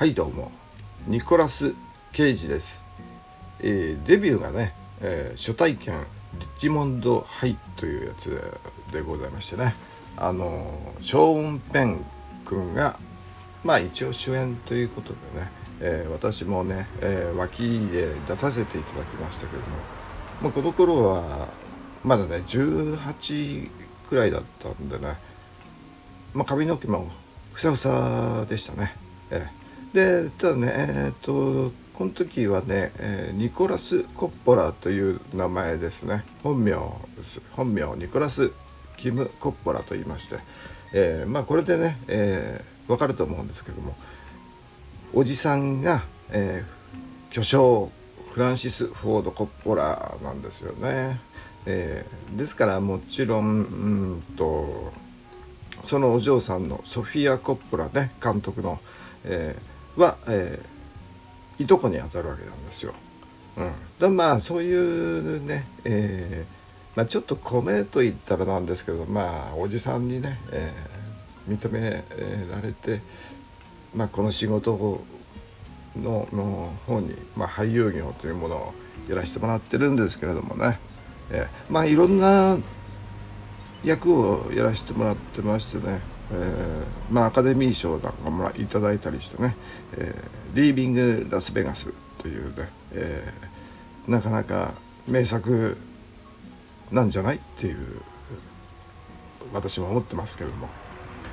はいどうも。ニコラス・ケイジです、えー、デビューがね、えー、初体験リッチモンド・ハイというやつでございましてね。あのショーン・ペン君がまあ一応主演ということでね、えー、私もね、え脇で出させていただきましたけども、まあ、この頃はまだね18くらいだったんでね、まあ、髪の毛もふさふさでしたね。えー、でただねえ、っとこの時はね、えー、ニコラス・コッポラという名前ですね本名本名ニコラス・キム・コッポラと言いまして、えー、まあこれでね、えー、分かると思うんですけどもおじさんが、えー、巨匠フランシス・フォード・コッポラなんですよね。えー、ですからもちろんうんとそのお嬢さんのソフィア・コッポラね監督の、えー、は、えー、いとこにあたるわけなんですよ。うん、だまあそういうね、えーまあ、ちょっと米と言ったらなんですけどまあおじさんにね、えー、認められて、まあ、この仕事のの方に、まあ、俳優業というものをやらせてもらってるんですけれどもね、えー、まあいろんな役をやらせてもらってましてね、えー、まあ、アカデミー賞なんかもいただいたりしてね「えー、リービング・ラスベガス」というね、えー、なかなか名作なんじゃないっていう私も思ってますけれども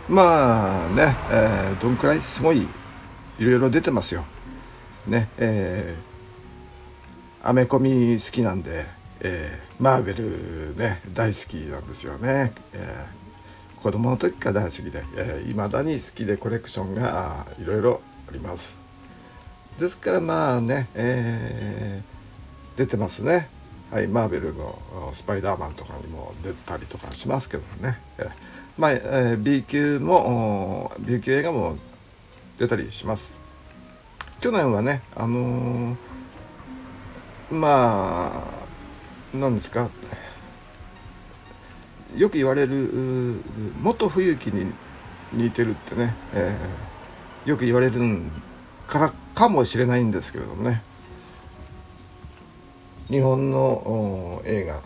まあね、えー、どんくらいすごいいろいろ出てますよ。ねえー、アメコミ好きなんでえー、マーベルね大好きなんですよね、えー、子供の時から大好きでいま、えー、だに好きでコレクションがいろいろあります。ですからまあね、えー、出てますね。はいマーベルのスパイダーマンとかにも出たりとかしますけどね、えー、まあ、えー、B 級も B 級映画も出たりします。去年はねあのー、まあ何ですかよく言われる元冬木に似てるってね、えー、よく言われるからかもしれないんですけれどもね。日本の映画、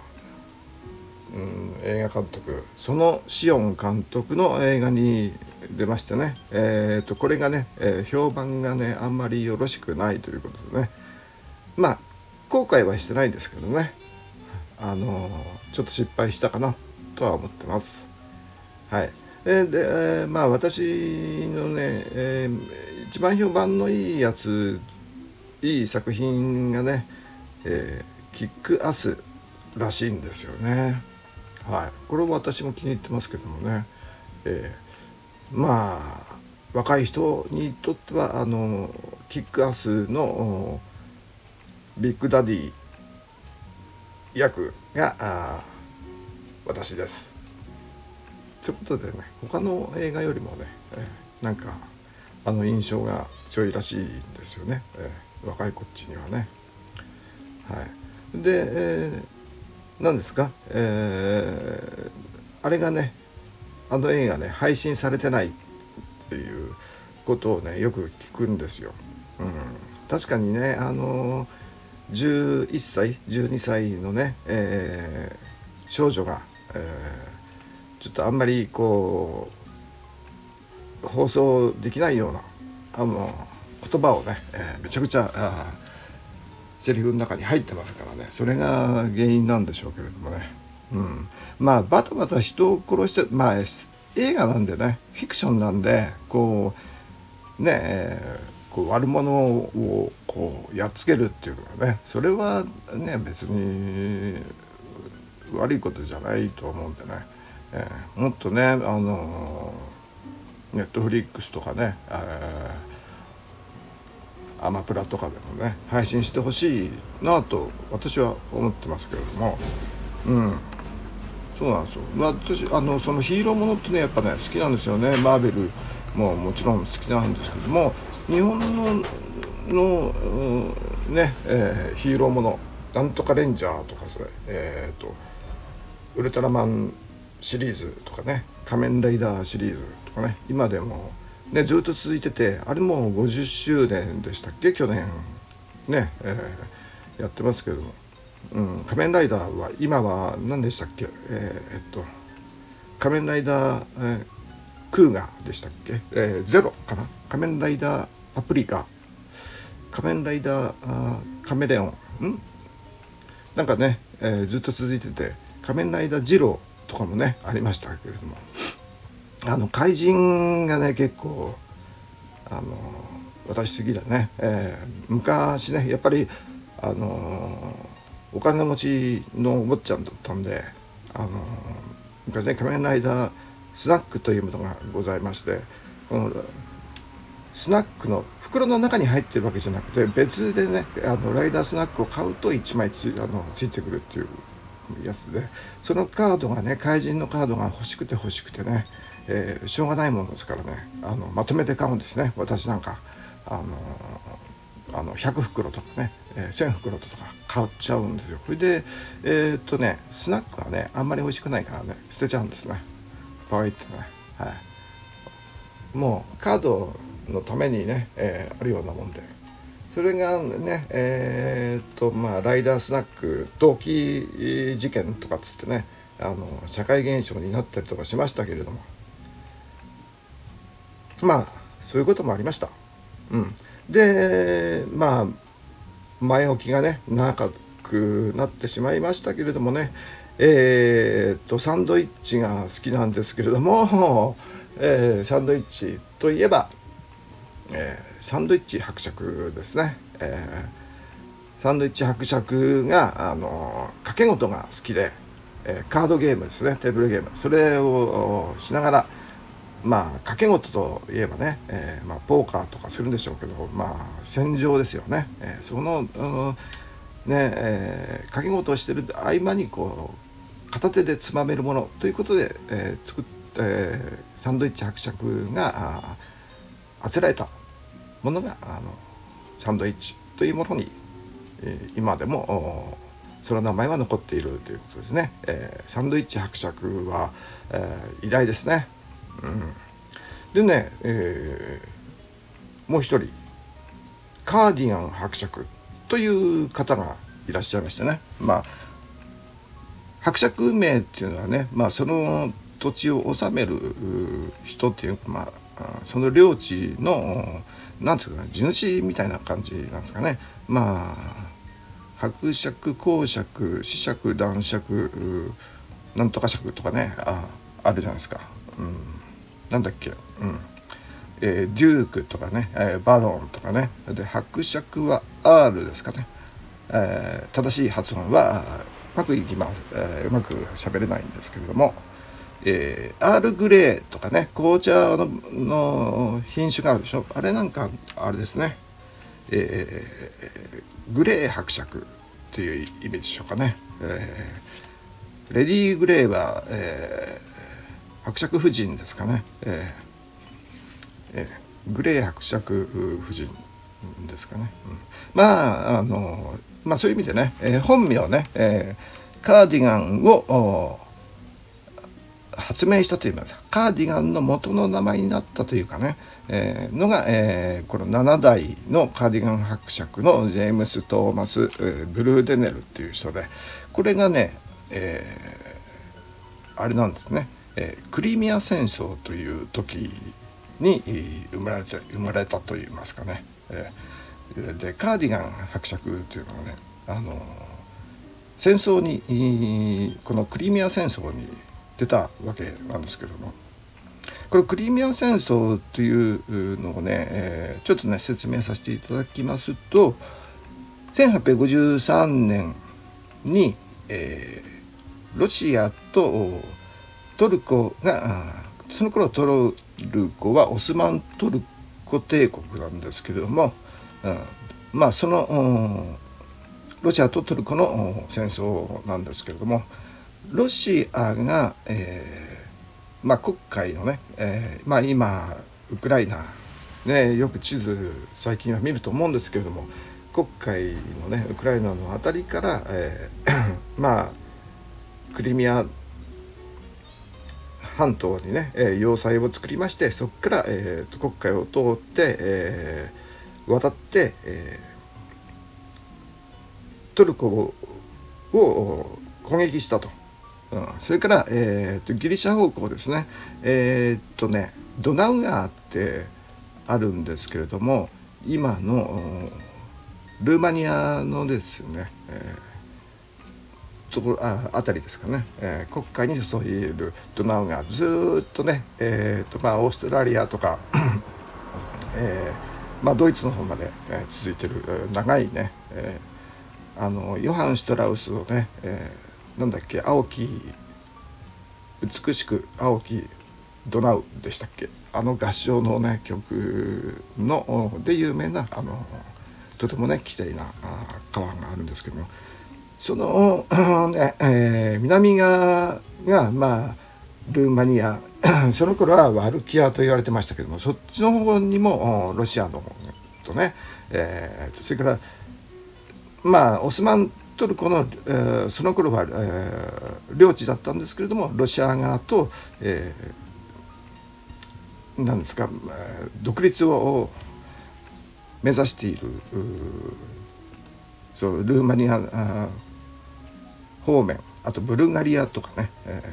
うん、映画監督そのシオン監督の映画に出ましてね、えーと、これがね、えー、評判がねあんまりよろしくないということでね。まあ後悔はしてないんですけどね。あのちょっと失敗したかな。とは思ってます。はい、えで、えー、まあ私のね、えー、一番評判のいいやついい作品がね、えー、キックアスらしいんですよね。はい、これは私も気に入ってますけどもね、えー、まあ若い人にとってはあのキックアスのビッグダディ役があ私です。ということでね他の映画よりもね、えー、なんかあの印象が強いらしいんですよね、えー、若いこっちにはね。はい、で、えー、何ですか、えー、あれがねあの映画ね配信されてないっていうことをねよく聞くんですよ。うん、確かにねあのー11歳12歳のね、えー、少女が、ちょっとあんまりこう放送できないようなあの言葉をね、えー、めちゃくちゃセリフの中に入ってますからね。それが原因なんでしょうけれどもね、うん、まあバタバタ人を殺してまあ映画なんでねフィクションなんでこうねえこう悪者をこうやっつけるっていうのはねそれはね別に悪いことじゃないと思うんでね、えー、もっとねあのネットフリックスとかね、えー、アマプラとかでもね配信してほしいなと私は思ってますけれども。うん。そうなんですよ。私あのそのヒーローものってねやっぱね好きなんですよね。マーベルももちろん好きなんですけども日本のの、ね、えー、ヒーローもの。なんとかレンジャーとかそれえっ、ー、とウルトラマンシリーズとかね仮面ライダーシリーズとかね今でもね、ずっと続いててあれも50周年でしたっけ？去年ね、えー、やってますけども、うん、仮面ライダーは今は何でしたっけ？えー、っと仮面ライダー、えー、クーガでしたっけ、えー、ゼロかな？仮面ライダーパプリカ。仮面ライダーカメレオン。ん？なんかね、え、ずっと続いてて。仮面ライダージローとかもねありましたけれども。あの怪人がね結構あの私好きだね、えー、昔ねやっぱりあのお金持ちのお坊ちゃんだったんであの昔ね仮面ライダースナックというものがございましてこのスナックの袋の中に入ってるわけじゃなくて別でねあのライダースナックを買うと1枚つあのついてくるっていうやつでそのカードがね怪人のカードが欲しくて欲しくてね、えー、しょうがないものですからねあのまとめて買うんですね私なんか。あのあの100袋とかね、えー、1000袋とか買っちゃうんですよ。それでえー、っとねスナックはねあんまり美味しくないからね捨てちゃうんですね。バイってねはい。もうカードのためにね、えー、あるようなもんで。それがね。えー、っとまあライダースナック動機事件とかっつってねあの社会現象になったりとかしましたけれども。まあそういうこともありました。うん、でまあ前置きがね長くなってしまいましたけれどもねえー、っとサンドイッチが好きなんですけれども、えー、サンドイッチといえばえー、サンドイッチ伯爵ですね、えー、サンドイッチ伯爵が、あの掛け事が好きで、えー、カードゲームですね。テーブルゲーム。それをしながらまあ掛け事といえばね、えーまあ、ポーカーとかするんでしょうけどまあ戦場ですよね、えー、その、うんねえー、掛け事をしてる合間にこう片手でつまめるものということで、えー作っえ、サンドイッチ伯爵があつらえた。ものがあのサンドイッチというものに、え、今でもその名前は残っているということですね、えー、サンドイッチ伯爵は、えー、偉大ですね、うん、でね、えー、もう一人カーディガン伯爵という方がいらっしゃいましてね。まあ伯爵名っていうのはね、まあ、その土地を治める人っていうまあその領地の何ていうか地主みたいな感じなんですかね。まあ伯爵公爵子爵男爵なんとか爵とかねああるじゃないですか、うん、なんだっけ、うん。えー、デュークとかね、えー、バロンとかね。で伯爵は R ですかね、えー、正しい発音はうまくいきます、えー、うまく喋れないんですけれども。えー、アールグレーとかね紅茶の品種があるでしょ。あれなんかあれですね、えー、グレー伯爵というイメージでしょうかね、えー、レディー・グレーは、えー、伯爵夫人ですかね、えーえー、グレー伯爵夫人ですかね、うん、まああのまあそういう意味でね、えー、本名ね、えー、カーディガンを発明したといいますかカーディガンの元の名前になったというかね、えー、のが、えー、この7代のカーディガン伯爵のジェームス・トーマス・ブルーデネルっていう人でこれがね、えー、あれなんですね、え、クリミア戦争という時に生まれて生まれたといいますかね、えー、でカーディガン伯爵というのはねあの戦争にこのクリミア戦争に出たわけなんですけども。これクリミア戦争というのをね、えー、ちょっとね説明させていただきますと1853年に、えー、ロシアとトルコがその頃トルコはオスマントルコ帝国なんですけれども、うん、まあそのロシアとトルコの戦争なんですけれどもロシアが、えー、まあ、黒海のね、えー、まあ、今ウクライナ、ね、よく地図最近は見ると思うんですけれども黒海のねウクライナの辺りから、えー、まあクリミア半島にね、えー、要塞を作りましてそこから、えーと、国海を通って、えー、渡って、えー、トルコを攻撃したと、うん、それから、えーと、ギリシャ方向ですね。えっ、とねドナウ川ってあるんですけれども今のルーマニアのですね、えーところああたりですかね、えー、国会に注いるドナウがずっとね、えーとまあ、オーストラリアとか、えーまあ、ドイツの方まで、えー、続いてる、長いね、えー、あのヨハン・シュトラウスのね、えー、なんだっけ青き美しく青きドナウでしたっけ？あの合唱のね曲ので有名なあのとてもね綺麗な川があるんですけども。その、ねえー、南側がまあルーマニア。その頃はワルキアと言われてましたけどもそっちの方にもロシアのとね、えー、それからまあオスマントルコの、えー、その頃は、えー、領地だったんですけれどもロシア側と、えー、なんですか独立を目指しているそうルーマニア方面あとブルガリアとかね、え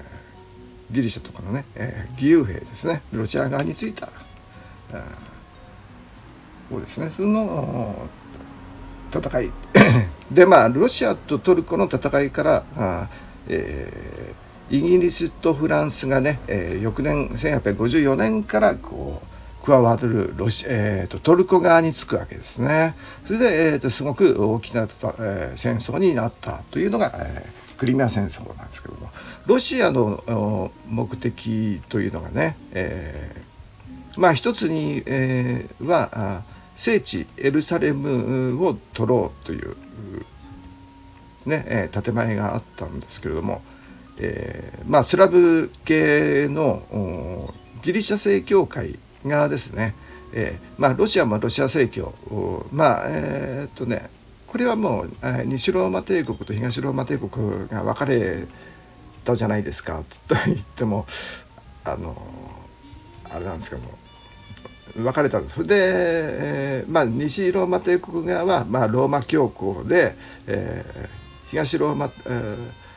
ー、ギリシャとかのね、えー、義勇兵ですねロシア側についた、えー、うですね。その戦いでまあロシアとトルコの戦いからあ、えー、イギリスとフランスがね、えー、翌年1854年からこう加わるロシ、えーと、トルコ側につくわけですね。それで、えーと、すごく大きな、えー、戦争になったというのが、えー、クリミア戦争なんですけどもロシアの目的というのがね、えー、まあ一つに、えー、は聖地エルサレムを取ろうというね、えー、建前があったんですけれども、えー、まあスラブ系のギリシャ正教会がですね、えー、まあ、ロシアもロシア正教まあえー、っとねこれはもう、えー、西ローマ帝国と東ローマ帝国が分かれたじゃないですかと言ってもあのあれなんですけども分かれたんですそれで、えー、まあ、西ローマ帝国側は、まあ、ローマ教皇で、えー、東ローマ、えー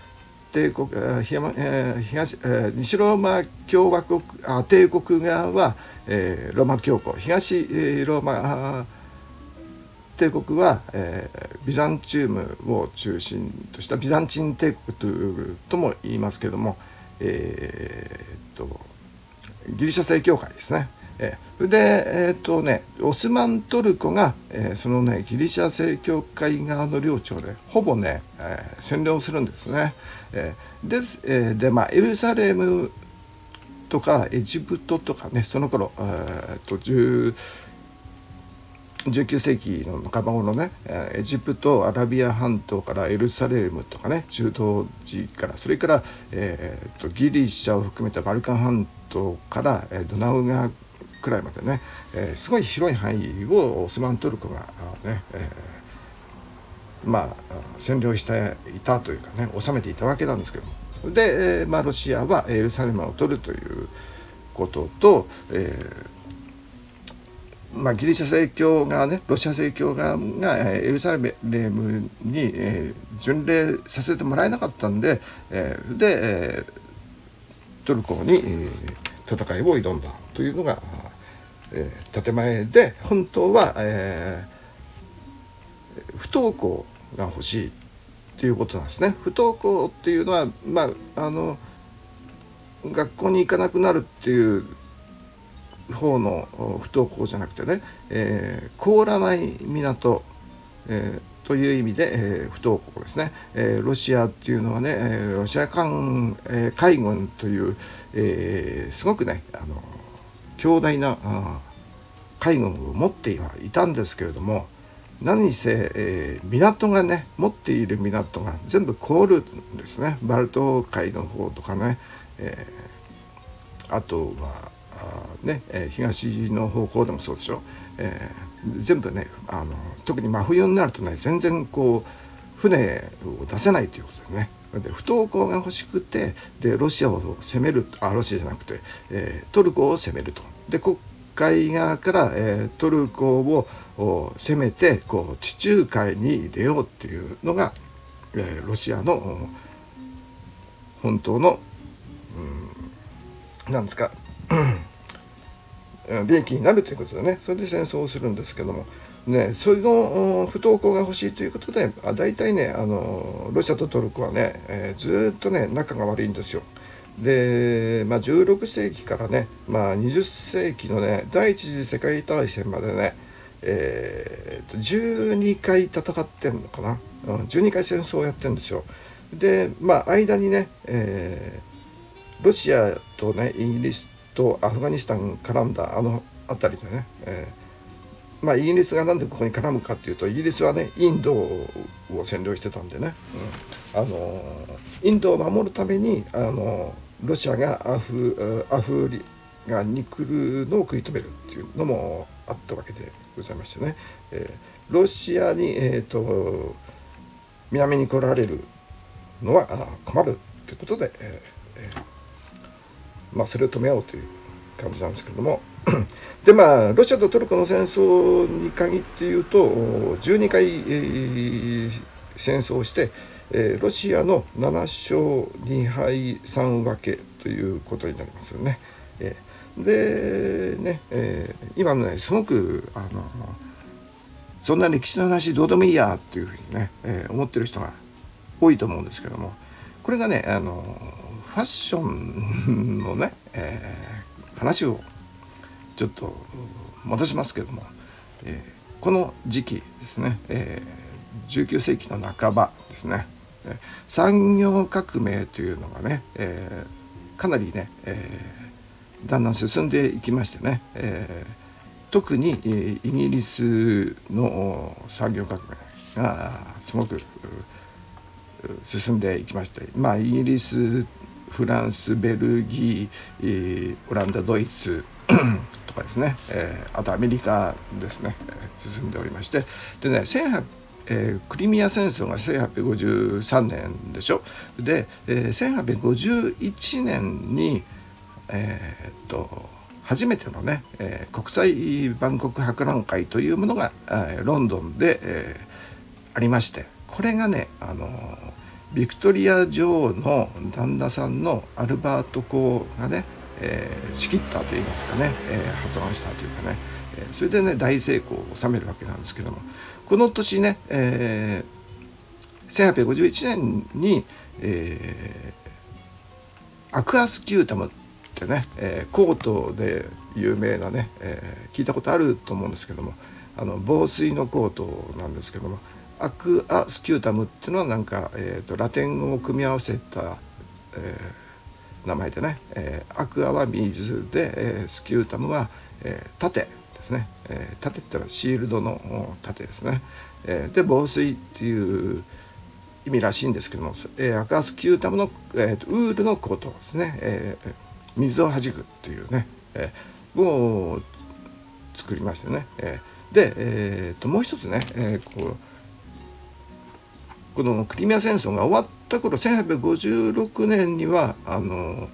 帝国東、え西ローマ共和国あ帝国側は、えー、ローマ教皇東、えー、ローマ帝国は、えー、ビザンチウムを中心としたビザンチン帝国とも言いますけれども、えー、とギリシャ正教会ですね。えー、で、えーとね、オスマントルコが、えー、そのねギリシャ正教会側の領地をねほぼね、えー、占領するんですね。えー、で,、えー、でまあエルサレムとかエジプトとかねその頃、えー、と19世紀の半ば頃ねエジプトアラビア半島からエルサレムとかね中東地からそれから、えーと、ギリシャを含めたバルカン半島から、ドナウ川くらいまでね、えー、すごい広い範囲をオスマントルコがね、えー、まあ占領していたというかね治めていたわけなんですけども。で、えーまあ、ロシアはエルサレムを取るということと、えまあ、ギリシャ正教側ねロシア正教側がエルサレムに、え、巡礼させてもらえなかったんで、えー、で、え、トルコに、え、戦いを挑んだというのがえー、建前で本当は、えー、不登校が欲しいっていうことなんですね。不登校っていうのは、まあ、あの学校に行かなくなるっていう方の不登校じゃなくてね、えー、凍らない港、えー、という意味で、えー、不登校ですね、えー、ロシアっていうのはね、えー、ロシア艦、えー、海軍という、えー、すごくねあの強大な海軍を持ってはいたんですけれども何せ、えー、港がね持っている港が全部凍るんですね。バルト海の方とかね、えー、あとはあね、え、東の方向でもそうでしょ、えー、全部ねあの特に真冬になるとね全然こう船を出せないということですね。で不登校が欲しくてでロシアを攻めるあロシアじゃなくて、えー、トルコを攻めると。で黒海側から、えー、トルコを攻めてこう地中海に出ようっていうのが、えー、ロシアの本当の、うん、なんですか利益になるということでね。それで戦争をするんですけども。ね、それの不登校が欲しいということであ大体ねあのロシアとトルコはね、えー、ずっとね仲が悪いんですよ。で、まあ、16世紀からね、まあ、20世紀のね第一次世界大戦までね、えー、12回戦ってんのかな、うん、12回戦争をやってるんですよ。でまあ間にね、えー、ロシアとねイギリスとアフガニスタン絡んだあの辺りでね、えーまあ、イギリスがなんでここに絡むかっていうとイギリスはねインドを占領してたんでね、うん、あのインドを守るためにあのロシアがアフアフリガに来るのを食い止めるっていうのもあったわけでございましてね、えー、ロシアに、えーと、南に来られるのは困るということで、えー、まあ、それを止めようという感じなんですけれども。でまあロシアとトルコの戦争に限って言うと12回、えー、戦争をして、えー、ロシアの7勝2敗3分けということになりますよね。えー、でね、えー、今ねすごくあのそんな歴史の話どうでもいいやっていうふうにね、えー、思ってる人が多いと思うんですけどもこれがねあのファッションのね、えー、話をちょっと戻しますけども、えー、この時期ですね、えー、19世紀の半ばですね。産業革命というのがね、えー、かなりね、えー、だんだん進んでいきましてね、えー、特にイギリスの産業革命がすごく進んでいきましてまあイギリスフランスベルギーオランダドイツ とかですね、えー、あとアメリカですね、えー、進んでおりまして。でね1800えー、クリミア戦争が1853年でしょ。で、えー、1851年に、えー、っと初めてのね、えー、国際万国博覧会というものが、えー、ロンドンで、えー、ありまして。これがね、あのビクトリア女王の旦那さんのアルバート公がねえー、仕切ったといいますかね、えー、発案したというかね、えー、それでね大成功を収めるわけなんですけどもこの年ね、えー、1851年に、えー、アクアスキュータムってね、えー、コートで有名なね、えー、聞いたことあると思うんですけどもあの防水のコートなんですけどもアクアスキュータムっていうのはなんか、えーと、ラテン語を組み合わせた、えー名前でね、えー、アクアは水で、えー、スキュータムは、えー、盾ですね、えー、盾ってのはシールドの盾ですね、えー、で防水っていう意味らしいんですけども、えー、アクアスキュータムの、えー、ウールのコートですね、えー、水をはじくっていうね、えー、を作りましたね、えー、で、えー、ともう一つね、えー、こうこのクリミア戦争が終わった頃1856年にはあの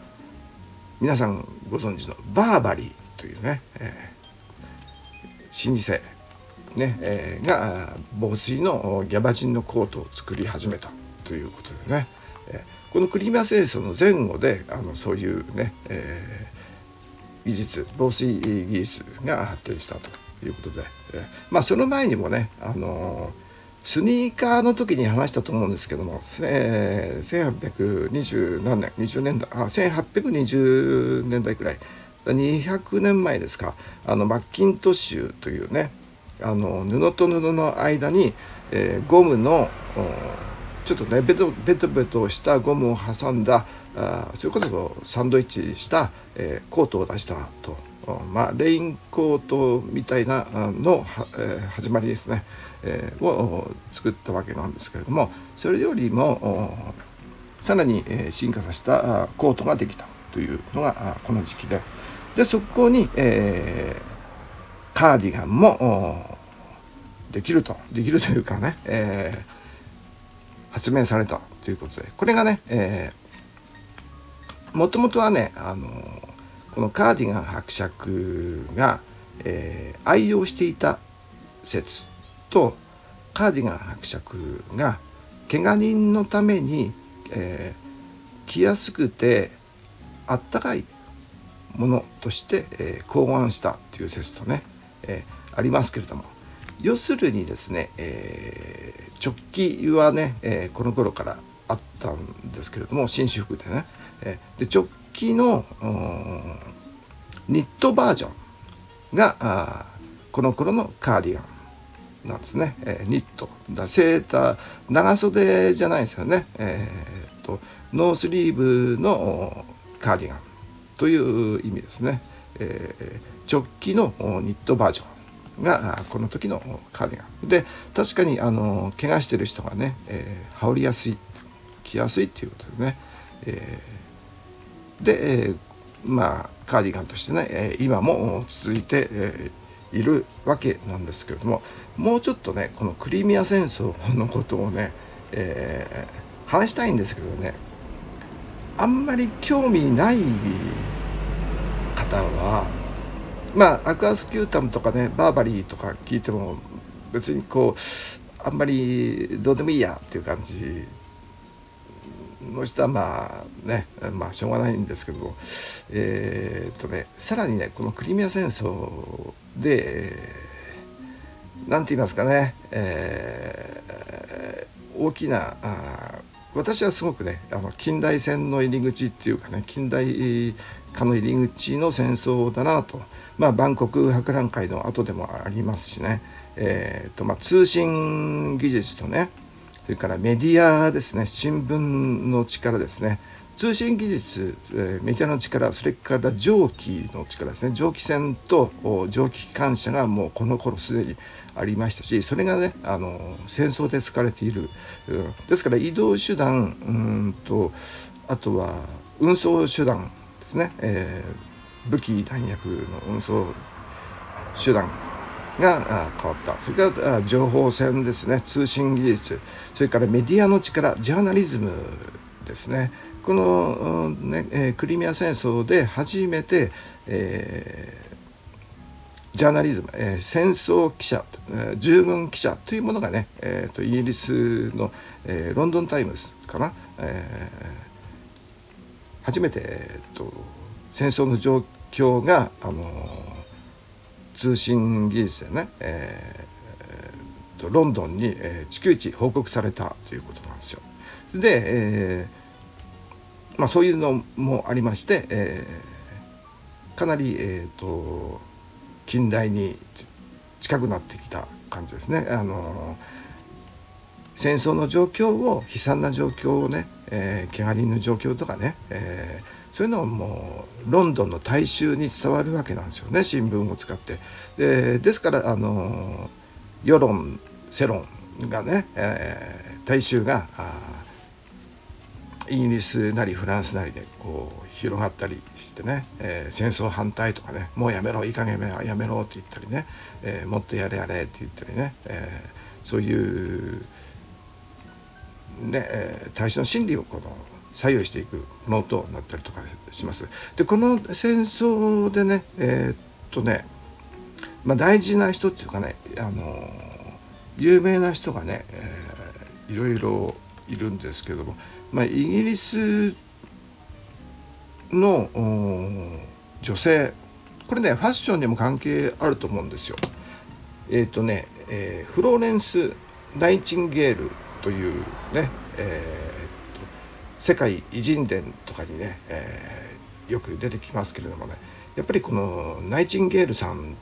皆さんご存知のバーバリーというね、えー、老舗ね、えー、が防水のギャバジンのコートを作り始めたということでね、えー、このクリミア戦争の前後であのそういうね、えー、技術防水技術が発展したということで、えー、まあその前にもねあのースニーカーの時に話したと思うんですけども、えー、1820何年20年代あ1820年代くらい200年前ですかあのマッキントッシュというねあの布と布の間に、えー、ゴムのちょっとねベトベトベトしたゴムを挟んだあそれこそサンドイッチした、えー、コートを出したと。まあ、レインコートみたいなの、えー、始まりですね、えー、を作ったわけなんですけれどもそれよりもさらに進化させたコートができたというのがこの時期で。でそこに、えー、カーディガンもできると。できるというかね、えー、発明されたということで。これがね、えー、もともとはねあのこのカーディガン伯爵が、えー、愛用していた説。とカーディガン伯爵が怪我人のために、えー、着やすくてあったかいものとして、えー、考案したっていう説とね、えー、ありますけれども。要するにですね、えー、直帰はね、えー、この頃からあったんですけれども紳士服でね、えー、で直帰のニットバージョンがあこの頃のカーディガン。なんですね、えー、ニット。だセーター。長袖じゃないですよね、えーと、ノースリーブのカーディガン。という意味ですね、えー、直帰のニットバージョンがこの時のカーディガン。で確かにあの怪我してる人がね、えー、羽織りやすい着やすいっていうことですね、えー、で、えー、まあカーディガンとしてね、え今も続いて、いるわけなんですけれどももうちょっとねこのクリミア戦争のことをね、え話したいんですけどねあんまり興味ない方はまあアクアスキュータムとかねバーバリーとか聞いても別にこうあんまりどうでもいいやっていう感じの人はまあねまあしょうがないんですけどもえー、っとねさらにねこのクリミア戦争で何て言いますかね、えー、大きな私はすごくねあの近代戦の入り口っていうかね近代化の入り口の戦争だなと。まあ、万国博覧会の後でもありますしね、えーとまあ、通信技術とねそれからメディアですね新聞の力ですね。通信技術、えー、メディアの力それから蒸気の力ですね。蒸気船と蒸気機関車がもうこの頃すでにありましたしそれがねあの戦争で使われている、うん、ですから移動手段うんとあとは運送手段ですね、えー武器弾薬の運送手段が変わった。それから情報戦ですね。通信技術。それからメディアの力ジャーナリズムですね。この、ねえクリミア戦争で初めて、えー、ジャーナリズム、えー、戦争記者、えー、従軍記者というものがね、えーと、イギリスの、えロンドン・タイムズかな、え初めて、えーと戦争の状況が、あの通信技術でね、えー、とロンドンに、えー、逐一報告されたということなんですよ。で、え、まあ、そういうのもありまして、えー、かなり、えーと、近代に近くなってきた感じですね。あの戦争の状況を悲惨な状況をね、えー、怪我人の状況とかね、えーそういうのはもうロンドンの大衆に伝わるわけなんですよね新聞を使って。でですからあの世論世論がね、えー、大衆があイギリスなりフランスなりでこう広がったりしてね、えー、戦争反対とかねもうやめろいい加減やめろって言ったりね、えー、もっとやれやれって言ったりね、えー、そういうね、え大衆の心理をこの左右していくものとなったりとかします。でこの戦争でねえー、っとね、まあ、大事な人っていうかねあの有名な人がね、えー、いろいろいるんですけども、まあ、イギリスの女性これねファッションにも関係あると思うんですよ。えっ、ー、とね、えー、フローレンス・ナイチンゲールというね、えー世界偉人伝とかにね、えー、よく出てきますけれどもねやっぱりこのナイチンゲールさん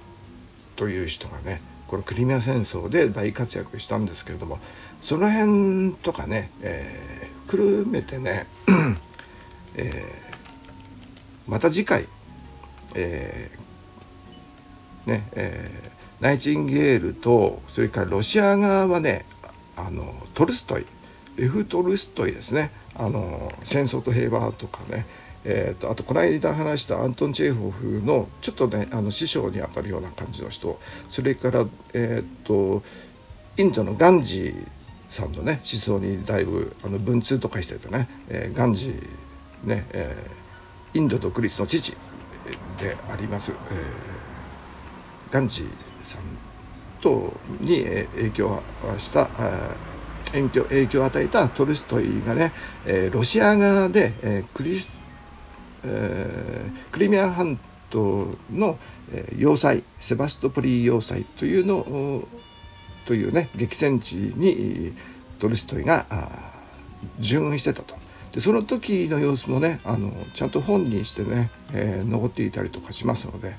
という人がねこのクリミア戦争で大活躍したんですけれどもその辺とかね、えー、くるめてね、えー、また次回、えー、ねえー、ナイチンゲールとそれからロシア側はねあのトルストイレフ・トルストイですね。あの戦争と平和とかね。えーと、あとこの間話したアントン・チェーホフのちょっとねあの師匠にあたるような感じの人。それから、えーと、インドのガンジーさんのね思想にだいぶあの文通とかしててね、えー、ガンジーね、えー、インド独立の父であります、えー、ガンジーさんとに影響をした、影響影響を与えたトルストイがね、えー、ロシア側で、えー、クリス、えー、クリミア半島の、えー、要塞セバストポリ要塞というのをというね激戦地にトルストイが従軍してたと。でその時の様子もねあのちゃんと本にしてね、えー、残っていたりとかしますので、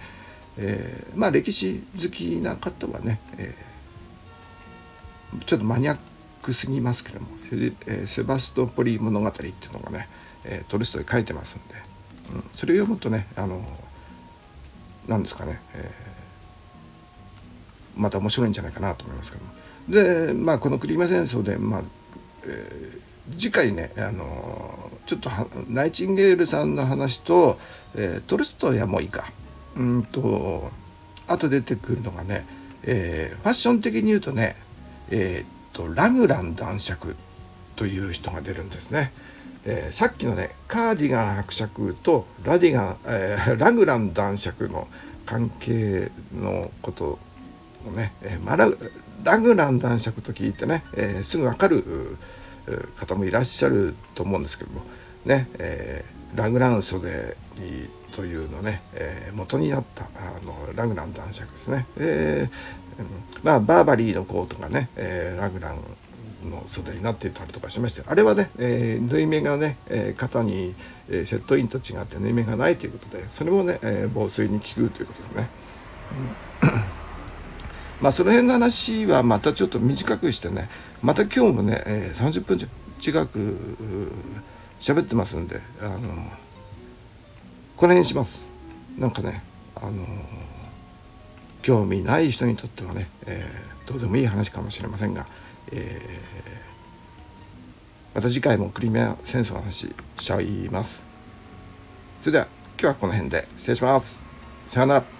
えー、まあ歴史好きな方はね、えー、ちょっとマニアックすぎますけどもセ,、え、セバストポリ物語っていうのがね、えー、トルストイ書いてますんで、うん、それを読むとねあの何ですかね、えー、また面白いんじゃないかなと思いますけどもでまあこのクリミア戦争でまあ、えー次回ねあのちょっとナイチンゲールさんの話と、えー、トルストイはもういいかうんとあと出てくるのがね、えー、ファッション的に言うとねえー、っとラグラン男爵という人が出るんですね。えー、さっきのねカーディガン伯爵とラディガン、えー、ラグラン男爵の関係のことね、えーまあ、ラグラン男爵と聞いてね、え、すぐ分かる方もいらっしゃると思うんですけどもね、え、ラグラン袖というのね、え、元になったあのラグラン男爵ですね。えー、まあバーバリーのコートがね、え、ラグランの袖になってたりとかしましてあれはね、えー、縫い目がね、えー、肩に、えー、セットインと違って縫い目がないということでそれもね、え、防水に効くということですね。うんまあその辺の話はまたちょっと短くしてねまた今日もね、えー、30分近く喋ってますんであのこの辺にします。なんかねあの興味ない人にとってはね、えー、どうでもいい話かもしれませんが、えー、また次回もクリミア戦争の話しちゃいます。それでは今日はこの辺で失礼します。さよなら。